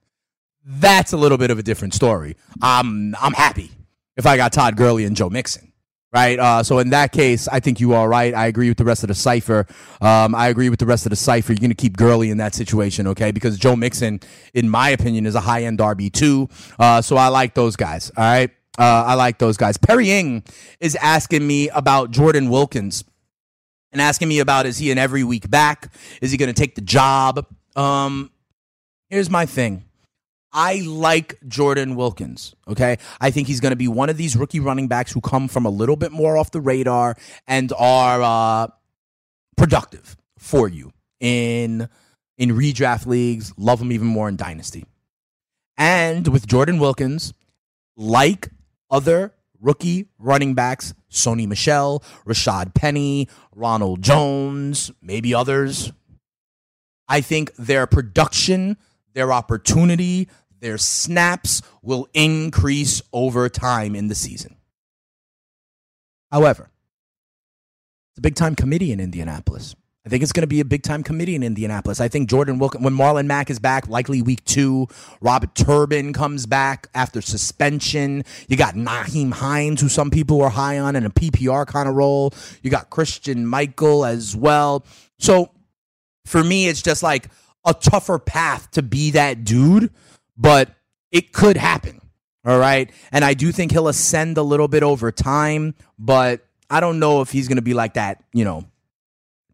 That's a little bit of a different story. I'm I'm happy if I got Todd Gurley and Joe Mixon. Right. Uh, so in that case, I think you are right. I agree with the rest of the cipher. Um, I agree with the rest of the cipher. You're going to keep Gurley in that situation, okay? Because Joe Mixon, in my opinion, is a high end RB two. Uh, so I like those guys. All right. Uh, I like those guys. Perry Ing is asking me about Jordan Wilkins and asking me about is he an every week back? Is he going to take the job? Um, here's my thing. I like Jordan Wilkins. Okay. I think he's going to be one of these rookie running backs who come from a little bit more off the radar and are uh, productive for you in in redraft leagues. Love him even more in dynasty. And with Jordan Wilkins, like other rookie running backs, Sony Michel, Rashad Penny, Ronald Jones, maybe others. I think their production, their opportunity, their snaps will increase over time in the season. However, it's a big time committee in Indianapolis. I think it's going to be a big time committee in Indianapolis. I think Jordan Wilkins, when Marlon Mack is back, likely week two. Robert Turbin comes back after suspension. You got Nyheim Hines, who some people are high on in a PPR kind of role. You got Christine Michael as well. So for me, it's just like a tougher path to be that dude, but it could happen. All right. And I do think he'll ascend a little bit over time, but I don't know if he's going to be like that, you know,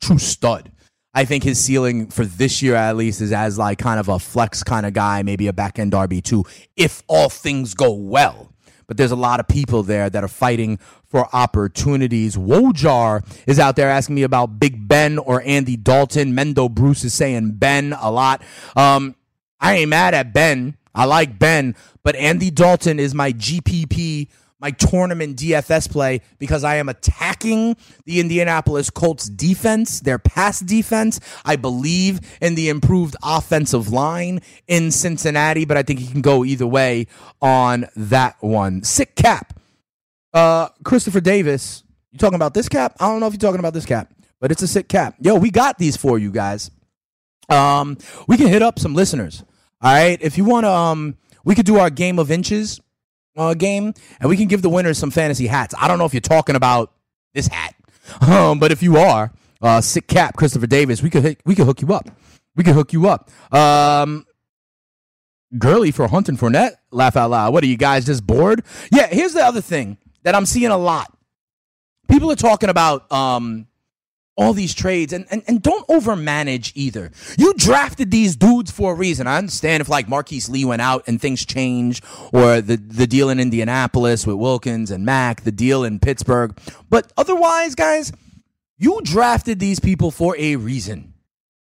true stud. I think his ceiling for this year at least is as like kind of a flex kind of guy, maybe a back end RB two, if all things go well. But there's a lot of people there that are fighting for opportunities. Wojar is out there asking me about Big Ben or Andy Dalton. Mendo Bruce is saying Ben a lot. Um, I ain't mad at Ben. I like Ben, but Andy Dalton is my GPP my tournament DFS play because I am attacking the Indianapolis Colts defense, their pass defense. I believe in the improved offensive line in Cincinnati, but I think he can go either way on that one. Sick cap. Uh, Christopher Davis, you talking about this cap? I don't know if you're talking about this cap, but it's a sick cap. Yo, we got these for you guys. Um, we can hit up some listeners. All right. If you want to, um, we could do our game of inches uh, game, and we can give the winners some fantasy hats. I don't know if you're talking about this hat, um, but if you are, uh, sick cap Christopher Davis, we could we could hook you up. We could hook you up. Um, Gurley for hunting Fournette. Laugh out loud. What are you guys just bored? Yeah. Here's the other thing that I'm seeing a lot. People are talking about um, all these trades and, and, and don't overmanage either. You drafted these dudes for a reason. I understand if like Marquise Lee went out and things change or the, the deal in Indianapolis with Wilkins and Mack, the deal in Pittsburgh. But otherwise, guys, you drafted these people for a reason.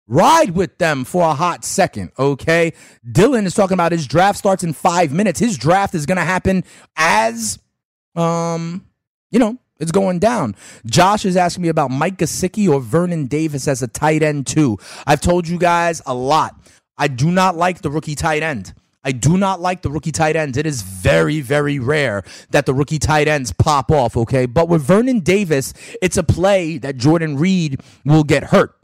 Ride with them for a hot second, okay? Dylan is talking about his draft starts in five minutes. His draft is going to happen as, um, you know, it's going down. Josh is asking me about Mike Gesicki or Vernon Davis as a tight end too. I've told you guys a lot. I do not like the rookie tight end. I do not like the rookie tight ends. It is very, very rare that the rookie tight ends pop off, okay? But with Vernon Davis, it's a play that Jordan Reed will get hurt.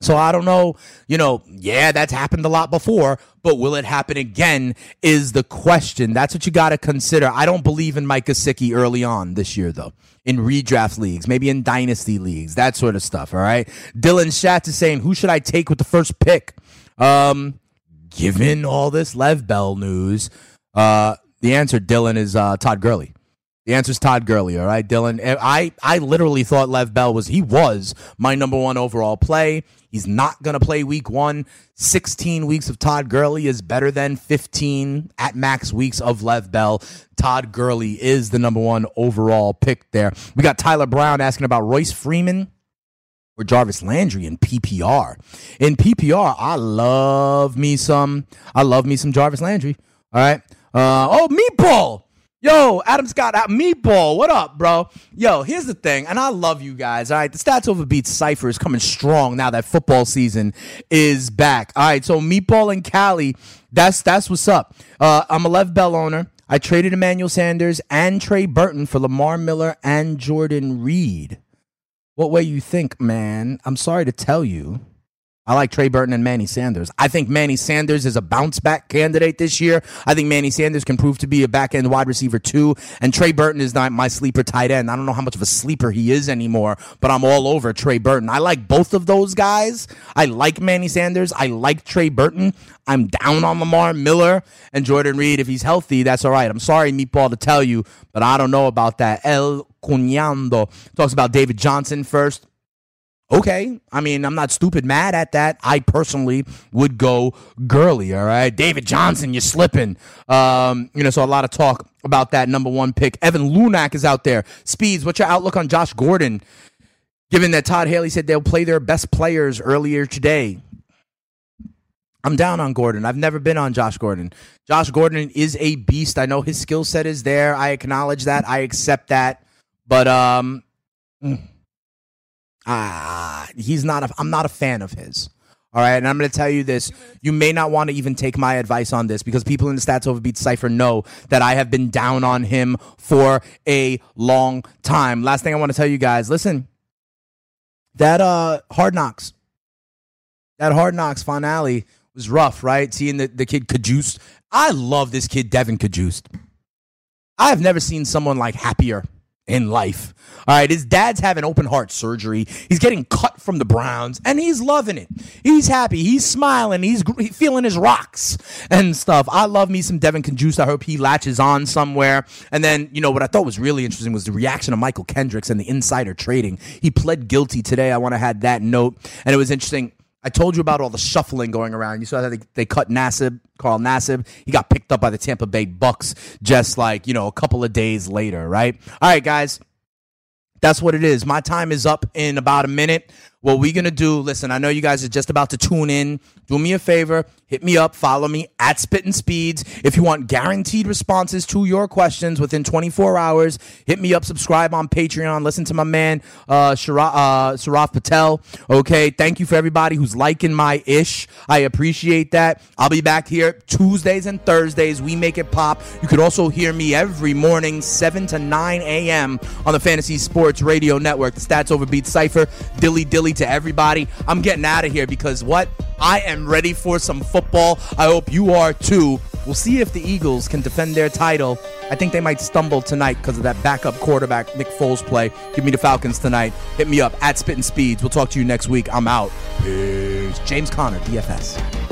So I don't know, you know, yeah, that's happened a lot before, but will it happen again is the question. That's what you got to consider. I don't believe in Mike Gesicki early on this year, though, in redraft leagues, maybe in dynasty leagues, that sort of stuff, all right? Dylan Schatz is saying, who should I take with the first pick? Um, given all this Lev Bell news, uh, the answer, Dylan, is uh, Todd Gurley. The answer is Todd Gurley. All right, Dylan. I I literally thought Lev Bell was he was my number one overall play. He's not going to play week one. 16 weeks of Todd Gurley is better than 15 at max weeks of Lev Bell. Todd Gurley is the number one overall pick there. We got Tyler Brown asking about Royce Freeman or Jarvis Landry in PPR. In PPR, I love me some. I love me some Jarvis Landry. All right. Uh, oh, meatball. Yo, Adam Scott, Meatball, what up, bro? Yo, here's the thing, and I love you guys. All right, the Stats Over Beats Cipher is coming strong now that football season is back. All right, so Meatball and Cali, that's that's what's up. Uh, I'm a Lev Bell owner. I traded Emmanuel Sanders and Trey Burton for Lamar Miller and Jordan Reed. What way you think, man? I'm sorry to tell you. I like Trey Burton and Manny Sanders. I think Manny Sanders is a bounce back candidate this year. I think Manny Sanders can prove to be a back end wide receiver too. And Trey Burton is not my sleeper tight end. I don't know how much of a sleeper he is anymore, but I'm all over Trey Burton. I like both of those guys. I like Manny Sanders. I like Trey Burton. I'm down on Lamar Miller and Jordan Reed. If he's healthy, that's all right. I'm sorry, Meatball, to tell you, but I don't know about that. El Cuñando talks about David Johnson first. Okay. I mean, I'm not stupid mad at that. I personally would go Gurley, all right? David Johnson, you're slipping. Um, you know, so a lot of talk about that number one pick. Evan Lunak is out there. Speeds, what's your outlook on Josh Gordon? Given that Todd Haley said they'll play their best players earlier today. I'm down on Gordon. I've never been on Josh Gordon. Josh Gordon is a beast. I know his skill set is there. I acknowledge that. I accept that. But um mm, ah, he's not. A, I'm not a fan of his. All right, and I'm going to tell you this: you may not want to even take my advice on this because people in the Stats Overbeat cipher know that I have been down on him for a long time. Last thing I want to tell you guys: listen, that uh, Hard Knocks, that Hard Knocks finale was rough, right? Seeing the the kid Cajuste. I love this kid, Devin Cajuste. I have never seen someone like happier in life. All right, his dad's having open heart surgery. He's getting cut from the Browns, and he's loving it. He's happy. He's smiling. He's feeling his rocks and stuff. I love me some Devin Cajuste. I hope he latches on somewhere. And then, you know, what I thought was really interesting was the reaction of Mychal Kendricks and the insider trading. He pled guilty today. I want to add that note. And it was interesting. I told you about all the shuffling going around. You saw that they, they cut Nassib, Carl Nassib. He got picked up by the Tampa Bay Bucks just like, you know, a couple of days later, right? All right, guys. That's what it is. My time is up in about a minute. What we gonna do? Listen, I know you guys are just about to tune in. Do me a favor, hit me up, follow me at Spittin' Speeds. If you want guaranteed responses to your questions within 24 hours, hit me up, subscribe on Patreon, listen to my man uh, uh Patel. Okay, thank you for everybody who's liking my ish. I appreciate that. I'll be back here Tuesdays and Thursdays. We make it pop. You could also hear me every morning, 7 to 9 a.m. on the Fantasy Sports Radio Network. The Stats Overbeat Cipher, Dilly Dilly to everybody. I'm getting out of here because what? I am ready for some football. I hope you are too. We'll see if the Eagles can defend their title. I think they might stumble tonight because of that backup quarterback Nick Foles play. Give me the Falcons tonight. Hit me up at Spittin' Speeds. We'll talk to you next week. I'm out. Peace. James Conner, DFS.